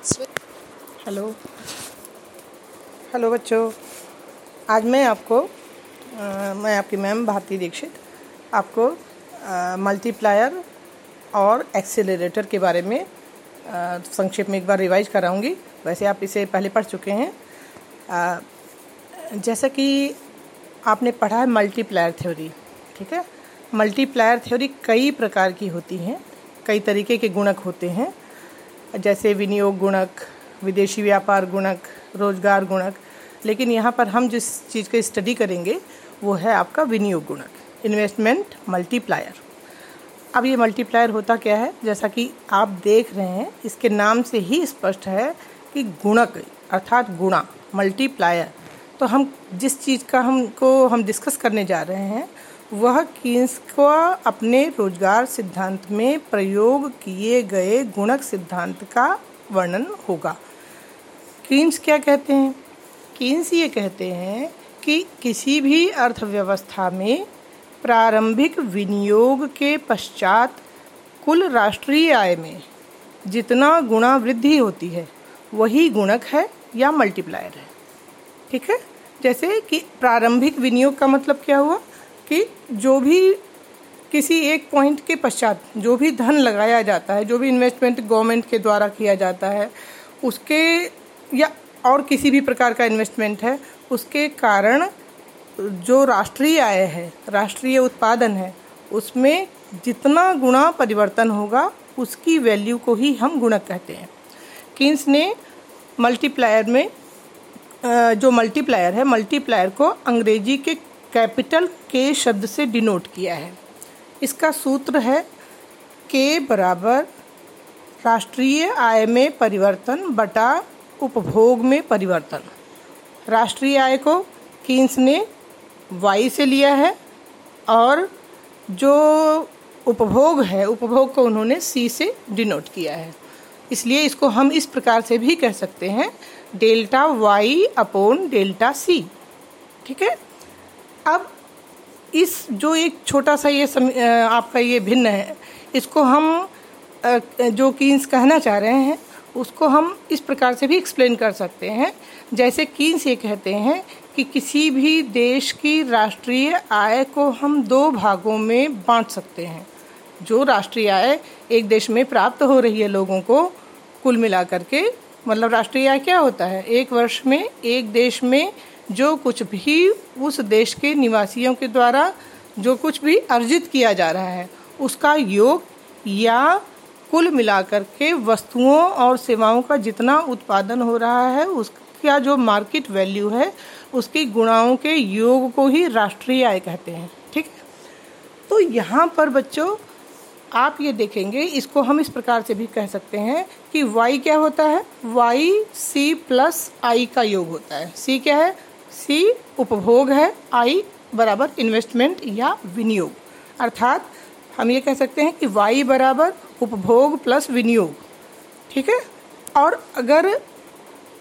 Hello hello बच्चों। आज मैं आपको आ, मैं आपकी मैम भारती दीक्षित आपको मल्टीप्लायर और एक्सेलरेटर के बारे में संक्षेप में एक बार रिवाइज कराऊँगी। वैसे आप इसे पहले पढ़ चुके हैं। आ, जैसा कि आपने पढ़ा है मल्टीप्लायर थ्योरी ठीक है? मल्टीप्लायर थ्योरी कई प्रकार की होती हैं कई तरीके के गुणक होते हैं। जैसे विनियोग गुणक, विदेशी व्यापार गुणक, रोज़गार गुणक, लेकिन यहाँ पर हम जिस चीज़ का स्टडी करेंगे, वो है आपका विनियोग गुणक इन्वेस्टमेंट मल्टीप्लायर अब ये मल्टीप्लायर होता क्या है? जैसा कि आप देख रहे हैं, इसके नाम से ही स्पष्ट है कि गुणक, अर्थात गुणा मल्टीप्लायर तो हम जिस चीज़ का हमको हम डिस्कस करने जा रहे हैं वह कीन्स का अपने रोज़गार सिद्धांत में प्रयोग किए गए गुणक सिद्धांत का वर्णन होगा। कीन्स क्या कहते हैं? कीन्स ये कहते हैं कि किसी भी अर्थव्यवस्था में प्रारंभिक विनियोग के पश्चात कुल राष्ट्रीय आय में जितना गुणा वृद्धि होती है, वही गुणक है या मल्टीप्लायर है। ठीक है? जैसे कि प्रारंभिक विनियोग का मतलब क्या हुआ? कि जो भी किसी एक पॉइंट के पश्चात जो भी धन लगाया जाता है, जो भी इन्वेस्टमेंट गवर्नमेंट के द्वारा किया जाता है, उसके या और किसी भी प्रकार का इन्वेस्टमेंट है, उसके कारण जो राष्ट्रीय आय है, राष्ट्रीय उत्पादन है, उसमें जितना गुणा परिवर्तन होगा, उसकी वैल्यू को ही हम गुणक कहते हैं। किन्स ने मल्टीप्लायर में जो मल्टीप्लायर है मल्टीप्लायर को अंग्रेज़ी के कैपिटल के शब्द से डिनोट किया है। इसका सूत्र है के बराबर राष्ट्रीय आय में परिवर्तन बटा उपभोग में परिवर्तन। राष्ट्रीय आय को कीन्स ने वाई से लिया है और जो उपभोग है, उपभोग को उन्होंने सी से डिनोट किया है। इसलिए इसको हम इस प्रकार से भी कह सकते हैं, delta Y upon delta C. ठीक है? अब इस जो एक छोटा सा ये सम, आपका ये भिन्न है इसको हम जो कीन्स कहना चाह रहे हैं उसको हम इस प्रकार से भी एक्सप्लेन कर सकते हैं। जैसे कीन्स ये कहते हैं कि किसी भी देश की राष्ट्रीय आय को हम दो भागों में बांट सकते हैं। जो राष्ट्रीय आय एक देश में प्राप्त हो रही है लोगों को कुल मिलाकर के मतलब राष्ट्रीय आय क्या होता है? एक वर्ष में एक देश में जो कुछ भी उस देश के निवासियों के द्वारा जो कुछ भी अर्जित किया जा रहा है, उसका योग या कुल मिलाकर के वस्तुओं और सेवाओं का जितना उत्पादन हो रहा है, उसका जो मार्केट वैल्यू है, उसकी गुणाओं के योग को ही राष्ट्रीय आय कहते हैं, ठीक है? तो यहाँ पर बच्चों, आप ये देखेंगे, इसको हम इस प्रकार से भी कह सकते हैं कि y क्या होता है? Y c प्लस आई का योग होता है। C क्या है? सी उपभोग है, आई बराबर इन्वेस्टमेंट या विनियोग। अर्थात हम ये कह सकते हैं कि वाई बराबर उपभोग प्लस विनियोग। ठीक है? और अगर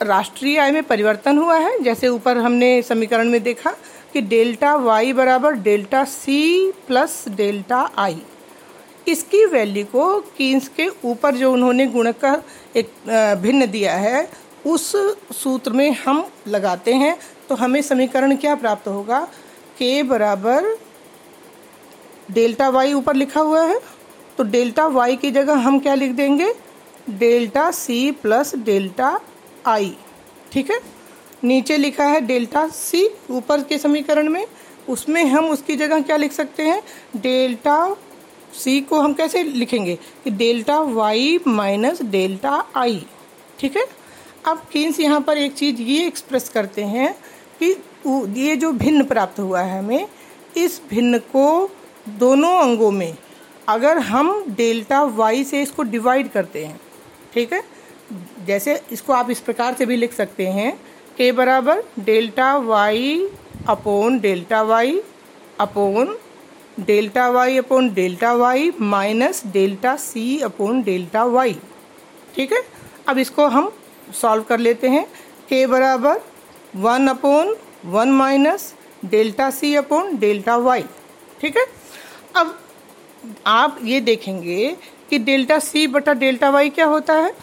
राष्ट्रीय आय में परिवर्तन हुआ है, जैसे ऊपर हमने समीकरण में देखा कि डेल्टा वाई बराबर delta C plus delta I. इसकी वैल्यू को कीन्स के ऊपर जो उन्होंने गुणक का एक भिन्न दिया है, उस सूत्र में हम लगाते हैं तो हमें समीकरण क्या प्राप्त होगा? के बराबर डेल्टा वाई ऊपर लिखा हुआ है। तो डेल्टा वाई की जगह हम क्या लिख देंगे? Delta C plus delta I ठीक है? नीचे लिखा है डेल्टा सी ऊपर के समीकरण में। उसमें हम उसकी जगह क्या लिख सकते हैं? डेल्टा सी को हम कैसे लिखेंगे? कि delta Y minus delta I ठीक है? अब किन्स यहाँ पर एक चीज़ ये एक्सप्रेस करते हैं कि ये जो भिन्न प्राप्त हुआ है हमें, इस भिन्न को दोनों अंगों में अगर हम डेल्टा वाई से इसको डिवाइड करते हैं, ठीक है? जैसे इसको आप इस प्रकार से भी लिख सकते हैं के बराबर delta Y upon delta Y upon delta Y upon delta Y minus delta C upon delta Y, ठीक है? अब इसको हम सॉल्व कर लेते हैं के बराबर one upon one minus delta C upon delta Y. ठीक है? अब आप ये देखेंगे कि डेल्टा सी बटा डेल्टा वाई क्या होता है?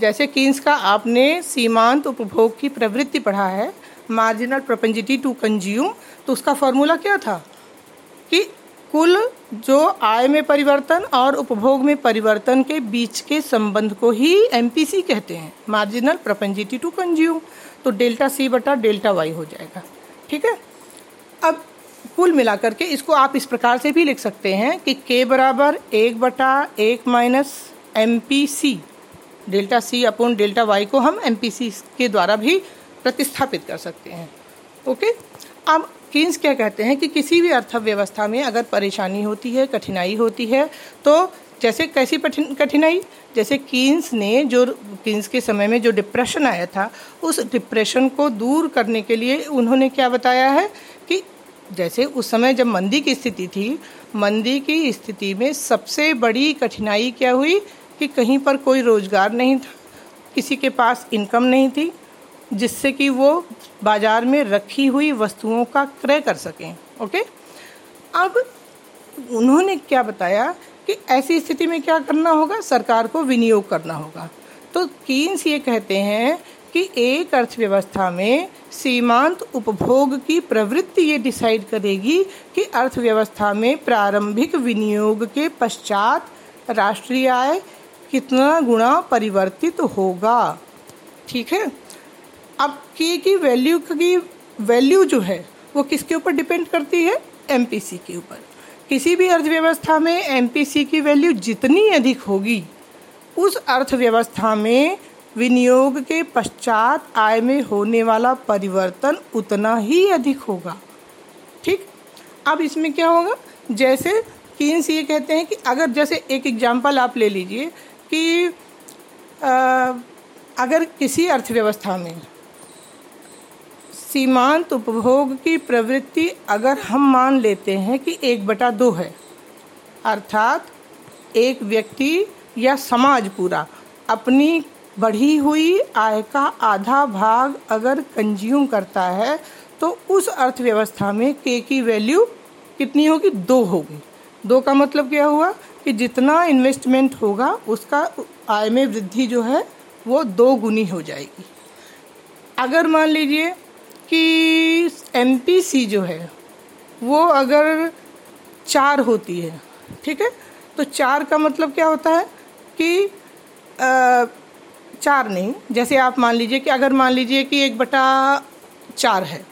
जैसे कीन्स का आपने सीमांत उपभोग की प्रवृत्ति पढ़ा है, मार्जिनल प्रोपेंजिटी टू कंज्यूम तो उसका फॉर्मूला क्या था? कि कुल जो आय में परिवर्तन और उपभोग में परिवर्तन के बीच के संबंध को ही एमपीसी कहते हैं, मार्जिनल प्रोपेंजिटी टू कंज्यूम। तो डेल्टा सी बटा डेल्टा वाई हो जाएगा। ठीक है? अब कुल मिलाकर के इसको आप इस प्रकार से भी लिख सकते हैं कि के बराबर एक बटा एक minus M P C delta C upon delta Y को हम एम पी सी के द्वारा भी प्रतिस्थापित कर सकते हैं। ओके? अब किन्स क्या कहते हैं कि किसी भी अर्थव्यवस्था में अगर परेशानी होती है, कठिनाई होती है तो जैसे कैसी कठिनाई? जैसे कीन्स ने जो कीन्स के समय में जो डिप्रेशन आया था, उस डिप्रेशन को दूर करने के लिए उन्होंने क्या बताया है? कि जैसे उस समय जब मंदी की स्थिति थी, मंदी की स्थिति में सबसे बड़ी कठिनाई क्या हुई? कि कहीं पर कोई रोज़गार नहीं था, किसी के पास इनकम नहीं थी, जिससे कि वो बाज़ार में रखी हुई वस्तुओं का क्रय कर सकें, ओके? अब उन्होंने क्या बताया कि ऐसी स्थिति में क्या करना होगा? सरकार को विनियोग करना होगा। तो कीन्स ये कहते हैं कि एक अर्थव्यवस्था में सीमांत उपभोग की प्रवृत्ति ये डिसाइड करेगी कि अर्थव्यवस्था में प्रारंभिक विनियोग के पश्चात राष्ट्रीय आय कितना गुणा परिवर्तित होगा। ठीक है? अब के की वैल्यू की वैल्यू जो है, वो किसके ऊपर डिपेंड करती है? एमपीसी के ऊपर। किसी भी अर्थव्यवस्था में एमपीसी की वैल्यू जितनी अधिक होगी उस अर्थव्यवस्था में विनियोग के पश्चात आय में होने वाला परिवर्तन उतना ही अधिक होगा। ठीक? अब इसमें क्या होगा? जैसे कीन्स ये कहते हैं कि अगर जैसे एक एग्जांपल आप ले लीजिए कि आ, अगर किसी अर्थव्यवस्था में सीमांत उपभोग की प्रवृत्ति अगर हम मान लेते हैं कि एक बटा दो है, अर्थात एक व्यक्ति या समाज पूरा, अपनी बढ़ी हुई आय का आधा भाग अगर कंज्यूम करता है तो उस अर्थव्यवस्था में के की वैल्यू कितनी होगी? दो होगी। दो का मतलब क्या हुआ? कि जितना इन्वेस्टमेंट होगा, उसका आय में वृद्धि जो है, वो दो गुनी हो जाएगी। अगर मान लीजिए कि एम जो है वो अगर चार होती है ठीक है? तो चार का मतलब क्या होता है कि आ, चार नहीं जैसे आप मान लीजिए कि अगर मान लीजिए कि एक बटा चार है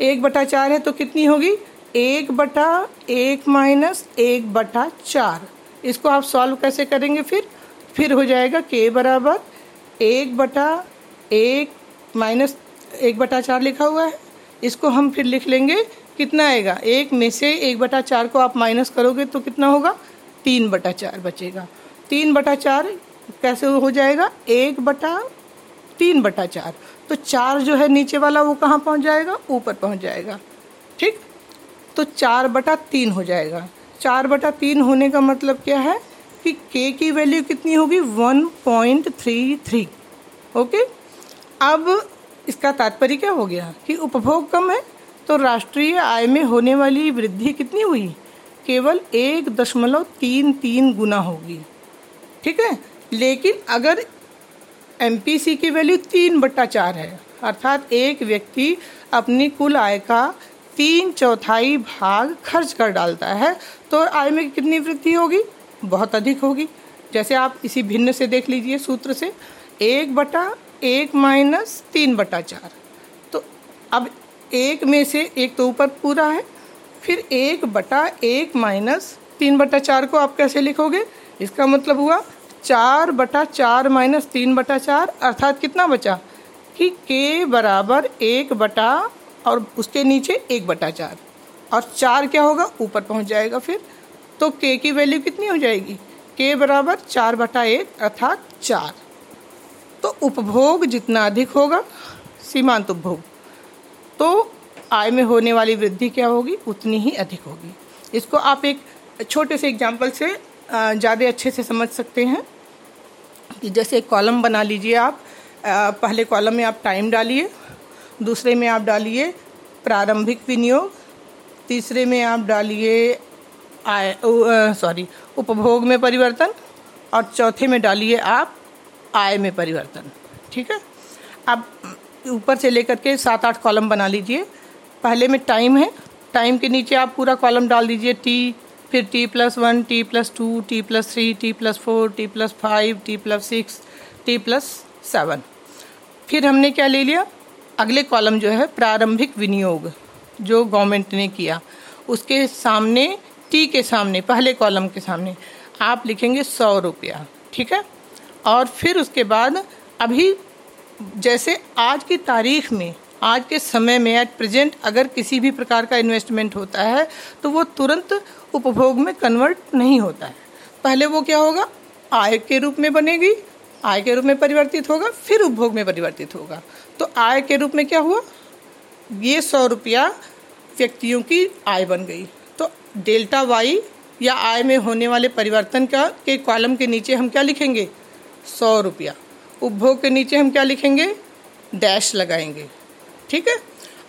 एक बटा चार है तो कितनी होगी? एक बटा एक माइनस एक बटा चार। इसको आप सॉल्व कैसे करेंगे फिर? फिर हो जाएगा के बराबर एक बटा एक माइनस एक बटा चार लिखा हुआ है, इसको हम फिर लिख लेंगे, कितना आएगा? एक में से एक बटा चार को आप माइनस करोगे तो कितना होगा? तीन बटा चार बचेगा। तीन बटा चार कैसे हो जाएगा? एक बटा तीन बटा चार। तो चार जो है नीचे वाला वो कहाँ पहुँच जाएगा? ऊपर पहुँच जाएगा। ठीक? तो चार बटा तीन हो जाएगा। चार बटा तीन होने का मतलब क्या है? कि के की वैल्यू कितनी होगी? One point three three. Okay? अब इसका तात्पर्य क्या हो गया कि उपभोग कम है तो राष्ट्रीय आय में होने वाली वृद्धि कितनी हुई? केवल एक दशमलव तीन तीन गुना होगी। ठीक है? लेकिन अगर MPC की वैल्यू तीन बट्टा चार है, अर्थात एक व्यक्ति अपनी कुल आय का तीन चौथाई भाग खर्च कर डालता है तो आय में कितनी वृद्धि होगी? बहुत अधिक होगी। जैसे आप इसी भिन्न से देख लीजिए सूत्र से। एक बटा एक माइनस तीन बटा चार। तो अब एक में से एक तो ऊपर पूरा है, फिर एक बटा एक माइनस तीन बटा चार को आप कैसे लिखोगे? इसका मतलब हुआ चार बटा चार माइनस तीन बटा चार, अर्थात कितना बचा? कि के बराबर एक बटा और उसके नीचे एक बटा चार। और चार क्या होगा? ऊपर पहुँच जाएगा फिर। तो के की वैल्यू कितनी हो जाएगी? के बराबर चार बटा एक, अर्थात चार। तो उपभोग जितना अधिक होगा, सीमांत उपभोग। तो आय में होने वाली वृद्धि क्या होगी? उतनी ही अधिक होगी। इसको आप एक छोटे से एग्ज़ाम्पल से ज़्यादा अच्छे से समझ सकते हैं कि जैसे एक कॉलम बना लीजिए आप। पहले कॉलम में आप टाइम डालिए, दूसरे में आप डालिए प्रारंभिक विनियोग, तीसरे में आप डालिए आय सॉरी उपभोग में परिवर्तन, और चौथे में डालिए आप आय में परिवर्तन। ठीक है? अब ऊपर से लेकर के सात आठ कॉलम बना लीजिए। पहले में टाइम है। टाइम के नीचे आप पूरा कॉलम डाल दीजिए। टी फिर T plus one T plus two T plus three T plus four T plus five T plus six T plus seven फिर हमने क्या ले लिया? अगले कॉलम जो है, प्रारंभिक विनियोग, जो गवर्नमेंट ने किया। उसके सामने टी के सामने, पहले कॉलम के सामने, आप लिखेंगे सौ रुपया। ठीक है? और फिर उसके बाद अभी जैसे आज की तारीख में, आज के समय में एट प्रेजेंट अगर किसी भी प्रकार का इन्वेस्टमेंट होता है तो वो तुरंत उपभोग में कन्वर्ट नहीं होता है। पहले वो क्या होगा? आय के रूप में बनेगी, आय के रूप में परिवर्तित होगा, फिर उपभोग में परिवर्तित होगा। तो आय के रूप में क्या हुआ? ये सौ रुपया व्यक्तियों की आय बन गई। तो डेल्टा वाई या आय में होने वाले परिवर्तन का के कॉलम के नीचे हम क्या लिखेंगे? सौ रुपया। उपभोग के नीचे हम क्या लिखेंगे? डैश लगाएँगे। ठीक है?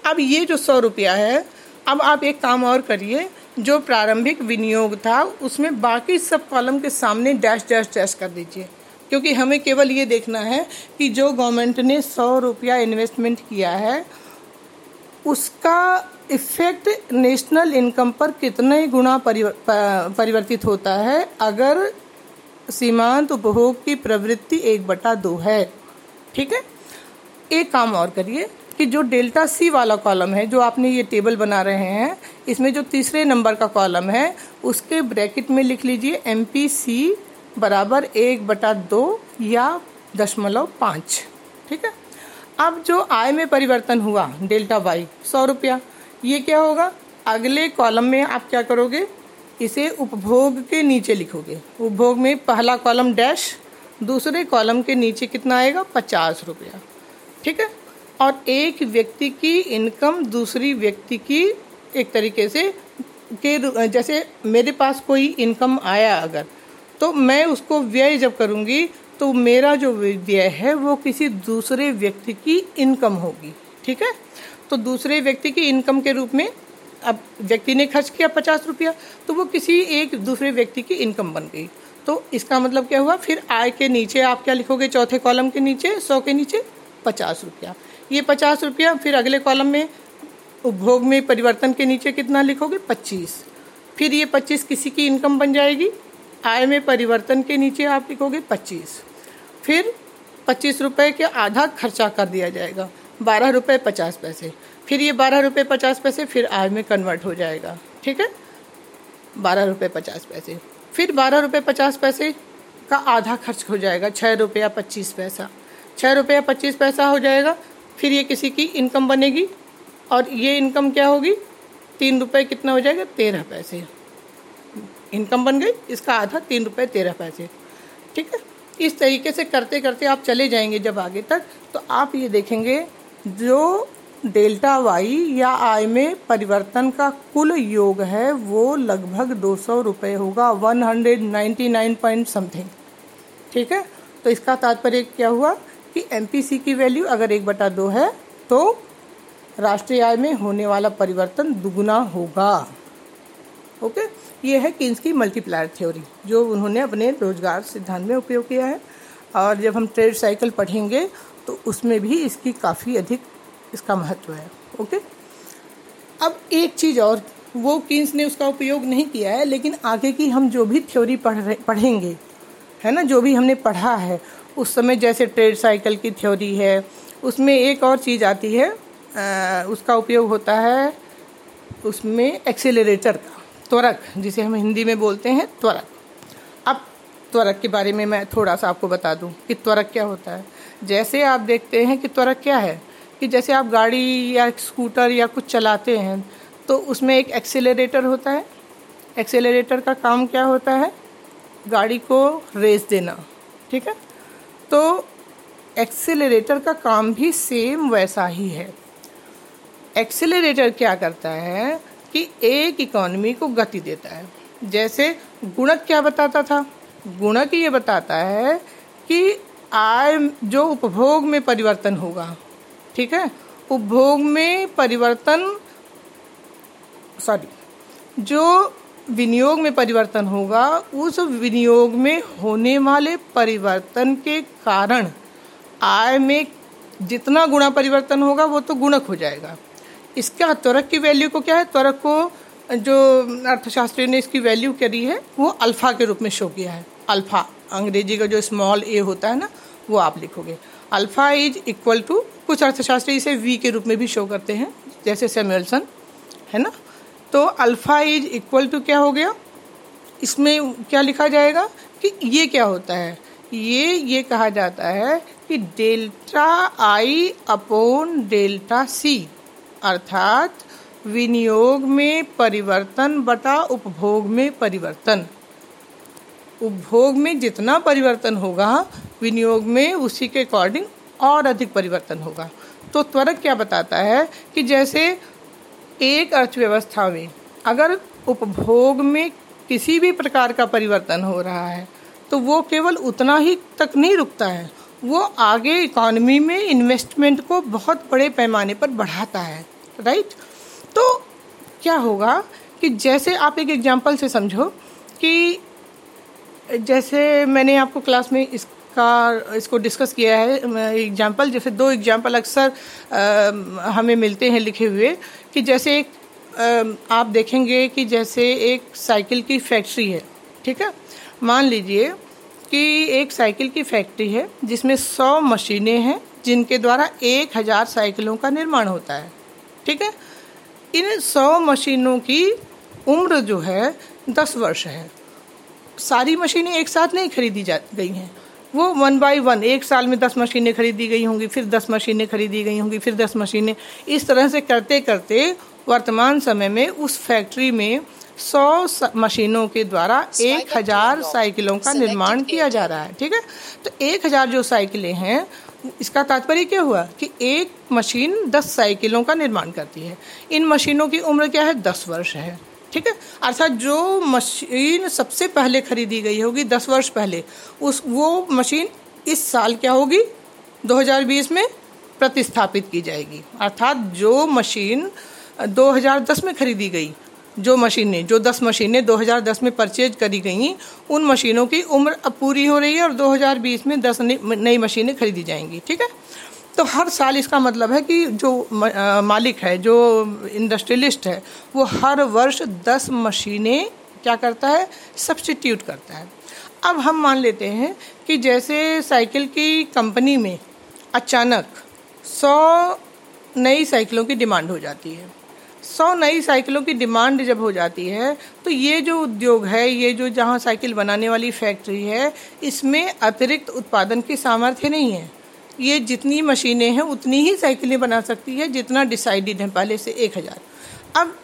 अब ये जो सौ रुपया है, अब आप एक काम और करिए। जो प्रारंभिक विनियोग था, उसमें बाकी सब कॉलम के सामने डैश डैश डैश कर दीजिए। क्योंकि हमें केवल ये देखना है कि जो गवर्नमेंट ने सौ रुपया इन्वेस्टमेंट किया है, उसका इफ़ेक्ट नेशनल इनकम पर कितने गुना परिवर्तित होता है। अगर सीमांत उपभोग की प्रवृत्ति एक बटा दो है। ठीक है? एक काम और करिए कि जो डेल्टा सी वाला कॉलम है, जो आपने ये टेबल बना रहे हैं, इसमें जो तीसरे नंबर का कॉलम है, उसके ब्रैकेट में लिख लीजिए एम पी सी बराबर एक बटा दो या दशमलव पाँच। ठीक है? अब जो आय में परिवर्तन हुआ, डेल्टा वाई, सौ रुपया, ये क्या होगा? अगले कॉलम में आप क्या करोगे? इसे उपभोग के नीचे लिखोगे। उपभोग में पहला कॉलम डैश, दूसरे कॉलम के नीचे कितना आएगा? पचास रुपया। ठीक है? और एक व्यक्ति की इनकम दूसरी व्यक्ति की एक तरीके से के जैसे मेरे पास कोई इनकम आया अगर तो मैं उसको व्यय जब करूँगी तो मेरा जो व्यय है वो किसी दूसरे व्यक्ति की इनकम होगी। ठीक है? तो दूसरे व्यक्ति की इनकम के रूप में अब व्यक्ति ने खर्च किया पचास रुपया तो वो किसी एक दूसरे व्यक्ति की इनकम बन गई। तो इसका मतलब क्या हुआ? फिर आय के नीचे आप क्या लिखोगे? चौथे कॉलम के नीचे, सौ के नीचे पचास रुपया। ये पचास रुपया, फिर अगले कॉलम में उपभोग में परिवर्तन के नीचे कितना लिखोगे? पच्चीस। फिर ये पच्चीस किसी की इनकम बन जाएगी? आय में परिवर्तन के नीचे आप लिखोगे पच्चीस। फिर पच्चीस रुपये के आधा खर्चा कर दिया जाएगा। बारह रुपये पचास पैसे। फिर ये बारह रुपये पचास पैसे, फिर आय में कन्वर्ट हो जाएगा। ठीक है? बारह रुपये पचास पैसे। फिर बारह रुपये पचास पैसे का आधा खर्च हो जाएगा छः रुपया पच्चीस पैसा। छः रुपया पच्चीस पैसा हो जाएगा, फिर ये किसी की इनकम बनेगी। और ये इनकम क्या होगी? तीन रुपये कितना हो जाएगा? तेरह पैसे। इनकम बन गई, इसका आधा तीन रुपये तेरह पैसे। ठीक है? इस तरीके से करते करते आप चले जाएँगे जब आगे तक तो आप ये देखेंगे, जो डेल्टा वाई या आय में परिवर्तन का कुल योग है, वो लगभग दो सौ रुपये होगा one hundred ninety nine point something ठीक है? तो इसका तात्पर्य क्या हुआ कि एमपीसी की वैल्यू अगर एक बटा दो है तो राष्ट्रीय आय में होने वाला परिवर्तन दुगुना होगा। ओके? ये है किन्स की मल्टीप्लायर थ्योरी जो उन्होंने अपने रोज़गार सिद्धांत में उपयोग किया है। और जब हम ट्रेड साइकिल पढ़ेंगे तो उसमें भी इसकी काफ़ी अधिक इसका महत्व है ओके? अब एक चीज़ और वो किन्स ने उसका उपयोग नहीं किया है लेकिन आगे की हम जो भी थ्योरी पढ़ रहे पढ़ेंगे है ना जो भी हमने पढ़ा है उस समय जैसे ट्रेड साइकिल की थ्योरी है उसमें एक और चीज़ आती है आ, उसका उपयोग होता है उसमें एक्सेलरेटर का त्वरक जिसे हम हिंदी में बोलते हैं त्वरक। अब त्वरक के बारे में मैं थोड़ा सा आपको बता दूँ कि त्वरक क्या होता है। जैसे आप देखते हैं कि त्वरक क्या है कि जैसे आप गाड़ी या स्कूटर या कुछ चलाते हैं तो उसमें एक एक्सेलरेटर होता है। एक्सेलरेटर का काम क्या होता है? गाड़ी को रेस देना, ठीक है? तो एक्सेलरेटर का काम भी सेम वैसा ही है। एक्सेलरेटर क्या करता है कि एक इकोनॉमी को गति देता है। जैसे गुणक क्या बताता था? गुणक ये बताता है कि आय जो उपभोग में परिवर्तन होगा ठीक है? उपभोग में परिवर्तन सॉरी जो विनियोग में परिवर्तन होगा, उस विनियोग में होने वाले परिवर्तन के कारण आय में जितना गुणा परिवर्तन होगा, वो तो गुणक हो जाएगा। इसका त्वरक की वैल्यू को क्या है? त्वरक को जो अर्थशास्त्री ने इसकी वैल्यू करी है, वो अल्फ़ा के रूप में शो किया है। अल्फ़ा अंग्रेज़ी का जो स्मॉल ए होता है ना, वो आप लिखोगे। अल्फ़ा इज़ इक्वल टू, कुछ अर्थशास्त्री इसे वी के रूप में भी शो करते हैं, जैसे सेम्युअल्सन है ना? तो अल्फ़ा इज़ इक्वल टू क्या हो गया? इसमें क्या लिखा जाएगा कि ये क्या होता है? ये ये कहा जाता है कि delta I upon delta C अर्थात विनियोग में परिवर्तन बटा उपभोग में परिवर्तन। उपभोग में जितना परिवर्तन होगा विनियोग में उसी के अकॉर्डिंग और अधिक परिवर्तन होगा। तो त्वरक क्या बताता है कि जैसे एक अर्थव्यवस्था में अगर उपभोग में किसी भी प्रकार का परिवर्तन हो रहा है तो वो केवल उतना ही तक नहीं रुकता है। वो आगे इकोनॉमी में इन्वेस्टमेंट को बहुत बड़े पैमाने पर बढ़ाता है, राइट? तो क्या होगा कि जैसे आप एक एग्जांपल से समझो कि जैसे मैंने आपको क्लास में इसका इसको डिस्कस किया है। एग्जांपल जैसे दो एग्जांपल अक्सर हमें मिलते हैं लिखे हुए कि जैसे एक आप देखेंगे कि जैसे एक साइकिल की फैक्ट्री है, ठीक है? मान लीजिए कि एक साइकिल की फैक्ट्री है जिसमें सौ मशीनें हैं जिनके द्वारा एक हज़ार साइकिलों का निर्माण होता है, ठीक है? इन सौ मशीनों की उम्र जो है, दस वर्ष है। सारी मशीनें एक साथ नहीं खरीदी जा, गई हैं। वो वन बाय वन एक साल में दस मशीनें खरीदी गई होंगी फिर दस मशीनें खरीदी गई होंगी फिर दस मशीनें। इस तरह से करते करते वर्तमान समय में उस फैक्ट्री में सौ मशीनों के द्वारा एक हज़ार साइकिलों का निर्माण किया जा रहा है ठीक है? तो एक हज़ार जो साइकिलें हैं इसका तात्पर्य क्या हुआ? कि एक मशीन दस साइकिलों का निर्माण करती है। इन मशीनों की उम्र क्या है? दस वर्ष है। ठीक है? अर्थात जो मशीन सबसे पहले खरीदी गई होगी, दस वर्ष पहले, उस वो मशीन इस साल क्या होगी? 2020 में प्रतिस्थापित की जाएगी। अर्थात जो मशीन 2010 में खरीदी गई, जो मशीनें जो दस मशीनें 2010 में परचेज करी गई, उन मशीनों की उम्र अब पूरी हो रही है और 2020 में दस नई मशीनें खरीदी जाएँगी। ठीक है? तो हर साल इसका मतलब है कि जो मालिक है, जो इंडस्ट्रियलिस्ट है, वो हर वर्ष दस मशीनें क्या करता है? सब्सटीट्यूट करता है। अब हम मान लेते हैं कि जैसे साइकिल की कंपनी में अचानक सौ नई साइकिलों की डिमांड हो जाती है। सौ नई साइकिलों की डिमांड जब हो जाती है तो ये जो उद्योग है, ये जो जहाँ साइकिल बनाने वाली फैक्ट्री है, इसमें अतिरिक्त उत्पादन की सामर्थ्य नहीं है। ये जितनी मशीनें हैं, उतनी ही साइकिलें बना सकती है, जितना डिसाइडेड है, पहले से एक हज़ार। अब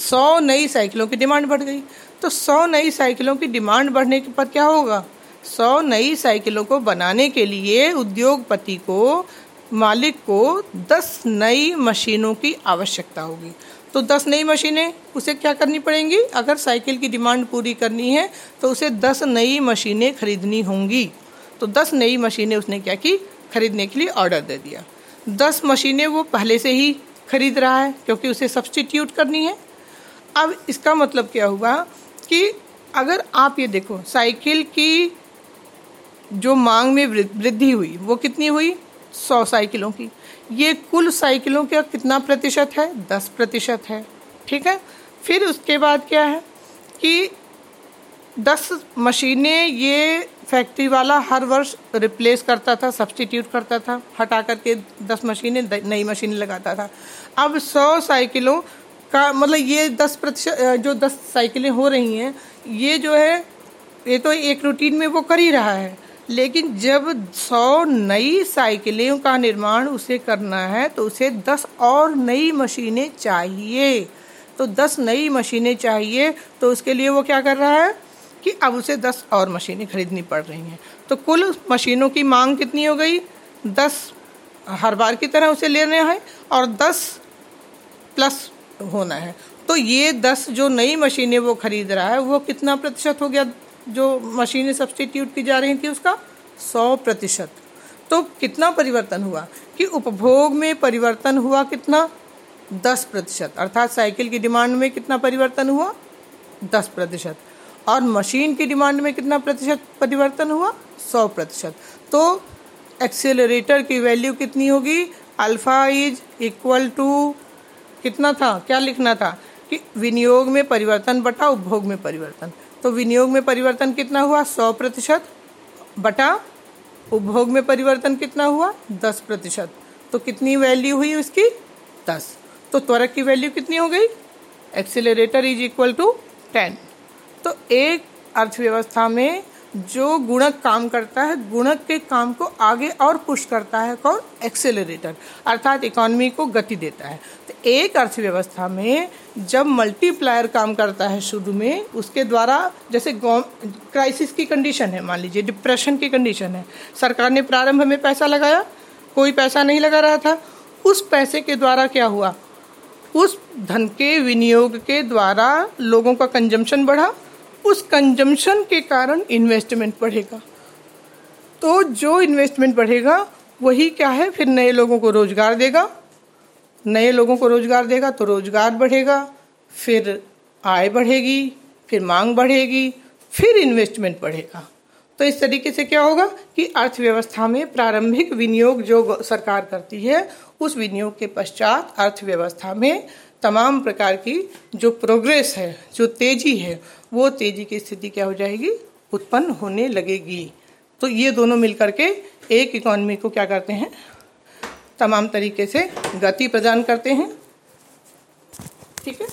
सौ नई साइकिलों की डिमांड बढ़ गई। तो सौ नई साइकिलों की डिमांड बढ़ने के पर क्या होगा? सौ नई साइकिलों को बनाने के लिए उद्योगपति को, मालिक को दस नई मशीनों की आवश्यकता होगी। तो दस नई मशीनें, उसे क्या करनी पड़ेंगी? अगर साइकिल की डिमांड पूरी करनी है तो उसे दस नई मशीनें खरीदनी होंगी। तो दस नई मशीनें उसने क्या की? खरीदने के लिए ऑर्डर दे दिया। दस मशीनें वो पहले से ही खरीद रहा है, क्योंकि उसे सब्सटीट्यूट करनी है। अब इसका मतलब क्या हुआ कि अगर आप ये देखो साइकिल की जो मांग में वृद्धि हुई, वो कितनी हुई? सौ साइकिलों की। ये कुल साइकिलों का कितना प्रतिशत है? दस प्रतिशत है। ठीक है? फिर उसके बाद क्या है कि दस मशीनें ये फैक्ट्री वाला हर वर्ष रिप्लेस करता था सब्सटीट्यूट करता था, हटा करके दस मशीनें नई मशीनें लगाता था। अब सौ साइकिलों का मतलब ये दस प्रतिशत जो दस साइकिलें हो रही हैं, ये जो है, ये तो एक रूटीन में वो कर ही रहा है। लेकिन जब सौ नई साइकिलों का निर्माण उसे करना है तो उसे दस और नई मशीनें चाहिए। तो दस नई मशीनें चाहिए तो उसके लिए वो क्या कर रहा है? कि अब उसे दस और मशीनें खरीदनी पड़ रही हैं। तो कुल मशीनों की मांग कितनी हो गई? दस हर बार की तरह उसे लेना है और दस प्लस होना है। तो ये दस जो नई मशीनें वो खरीद रहा है, वो कितना प्रतिशत हो गया जो मशीनें सब्सटीट्यूट की जा रही थी उसका? सौ प्रतिशत। तो कितना परिवर्तन हुआ? कि उपभोग में परिवर्तन हुआ कितना? दस प्रतिशत। अर्थात साइकिल की डिमांड में कितना परिवर्तन हुआ? दस प्रतिशत। और मशीन की डिमांड में कितना प्रतिशत परिवर्तन हुआ? सौ प्रतिशत। तो एक्सेलरेटर की वैल्यू कितनी होगी? अल्फ़ा इज़ इक्वल टू कितना था? क्या लिखना था? कि विनियोग में परिवर्तन बटा उपभोग में परिवर्तन। तो विनियोग में परिवर्तन कितना हुआ? सौ प्रतिशत। बटा उपभोग में परिवर्तन कितना हुआ? दस प्रतिशत। तो कितनी वैल्यू हुई उसकी? दस। तो त्वरक की वैल्यू कितनी हो गई? Accelerator is equal to ten तो एक अर्थव्यवस्था में जो गुणक काम करता है, गुणक के काम को आगे और पुश करता है, कौन? एक्सेलरेटर अर्थात इकोनॉमी को गति देता है। तो एक अर्थव्यवस्था में जब मल्टीप्लायर काम करता है शुरू में, उसके द्वारा जैसे क्राइसिस की कंडीशन है, मान लीजिए डिप्रेशन की कंडीशन है। सरकार ने प्रारंभ में पैसा लगाया, कोई पैसा नहीं लगा रहा था। उस पैसे के द्वारा क्या हुआ? उस धन के विनियोग के द्वारा लोगों का कंजम्पशन बढ़ा। उस कंजम्पशन के कारण इन्वेस्टमेंट बढ़ेगा। तो जो इन्वेस्टमेंट बढ़ेगा, वही क्या है? फिर नए लोगों को रोज़गार देगा। नए लोगों को रोज़गार देगा तो रोज़गार बढ़ेगा। फिर आय बढ़ेगी, फिर मांग बढ़ेगी, फिर इन्वेस्टमेंट बढ़ेगा। तो इस तरीके से क्या होगा कि अर्थव्यवस्था में प्रारंभिक विनियोग जो सरकार करती है, उस विनियोग के पश्चात अर्थव्यवस्था में तमाम प्रकार की जो प्रोग्रेस है, जो तेज़ी है, वो तेज़ी की स्थिति क्या हो जाएगी? उत्पन्न होने लगेगी। तो ये दोनों मिलकर के एक इकोनॉमी को क्या करते हैं? तमाम तरीके से गति प्रदान करते हैं। ठीक है?